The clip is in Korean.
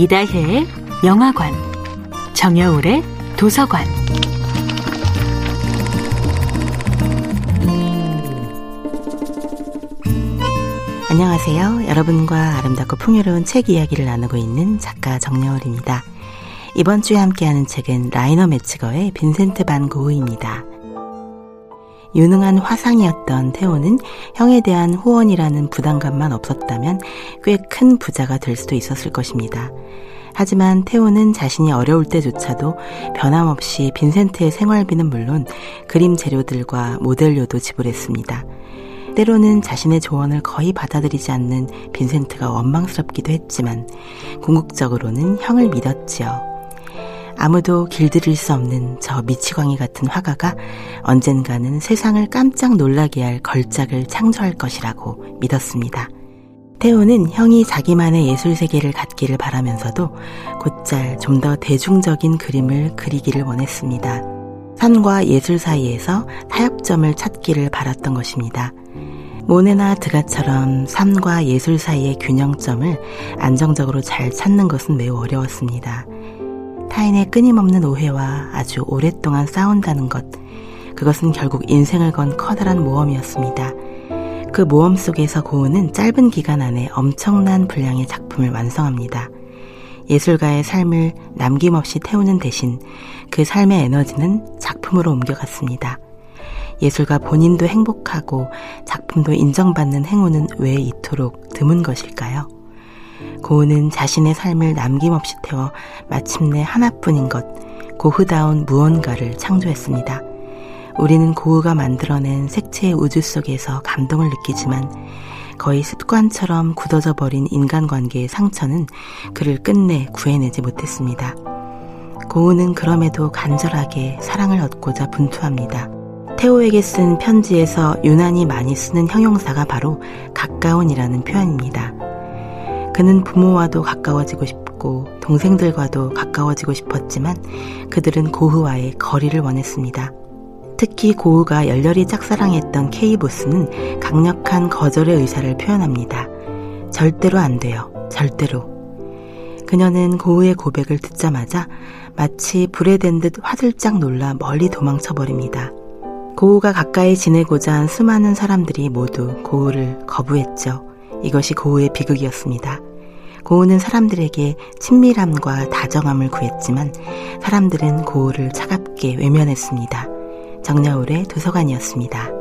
이다혜의 영화관, 정여울의 도서관. 안녕하세요. 여러분과 아름답고 풍요로운 책 이야기를 나누고 있는 작가 정여울입니다. 이번 주에 함께하는 책은 라이너 매치거의 빈센트 반 고흐입니다. 유능한 화상이었던 태호는 형에 대한 후원이라는 부담감만 없었다면 꽤 큰 부자가 될 수도 있었을 것입니다. 하지만 태호는 자신이 어려울 때조차도 변함없이 빈센트의 생활비는 물론 그림 재료들과 모델료도 지불했습니다. 때로는 자신의 조언을 거의 받아들이지 않는 빈센트가 원망스럽기도 했지만 궁극적으로는 형을 믿었지요. 아무도 길들일 수 없는 저 미치광이 같은 화가가 언젠가는 세상을 깜짝 놀라게 할 걸작을 창조할 것이라고 믿었습니다. 태호는 형이 자기만의 예술 세계를 갖기를 바라면서도 곧잘 좀 더 대중적인 그림을 그리기를 원했습니다. 산과 예술 사이에서 타협점을 찾기를 바랐던 것입니다. 모네나 드가처럼 삶과 예술 사이의 균형점을 안정적으로 잘 찾는 것은 매우 어려웠습니다. 타인의 끊임없는 오해와 아주 오랫동안 싸운다는 것, 그것은 결국 인생을 건 커다란 모험이었습니다. 그 모험 속에서 고은은 짧은 기간 안에 엄청난 분량의 작품을 완성합니다. 예술가의 삶을 남김없이 태우는 대신 그 삶의 에너지는 작품으로 옮겨갔습니다. 예술가 본인도 행복하고 작품도 인정받는 행운은 왜 이토록 드문 것일까요? 고은은 자신의 삶을 남김없이 태워 마침내 하나뿐인 것, 고흐다운 무언가를 창조했습니다. 우리는 고흐가 만들어낸 색채의 우주 속에서 감동을 느끼지만 거의 습관처럼 굳어져 버린 인간관계의 상처는 그를 끝내 구해내지 못했습니다. 고흐는 그럼에도 간절하게 사랑을 얻고자 분투합니다. 테오에게 쓴 편지에서 유난히 많이 쓰는 형용사가 바로 가까운이라는 표현입니다. 그는 부모와도 가까워지고 싶고 동생들과도 가까워지고 싶었지만 그들은 고흐와의 거리를 원했습니다. 특히 고흐가 열렬히 짝사랑했던 케이보스는 강력한 거절의 의사를 표현합니다. 절대로 안 돼요. 절대로. 그녀는 고흐의 고백을 듣자마자 마치 불에 댄 듯 화들짝 놀라 멀리 도망쳐버립니다. 고우가 가까이 지내고자 한 수많은 사람들이 모두 고우를 거부했죠. 이것이 고우의 비극이었습니다. 고우는 사람들에게 친밀함과 다정함을 구했지만 사람들은 고우를 차갑게 외면했습니다. 정여울의 도서관이었습니다.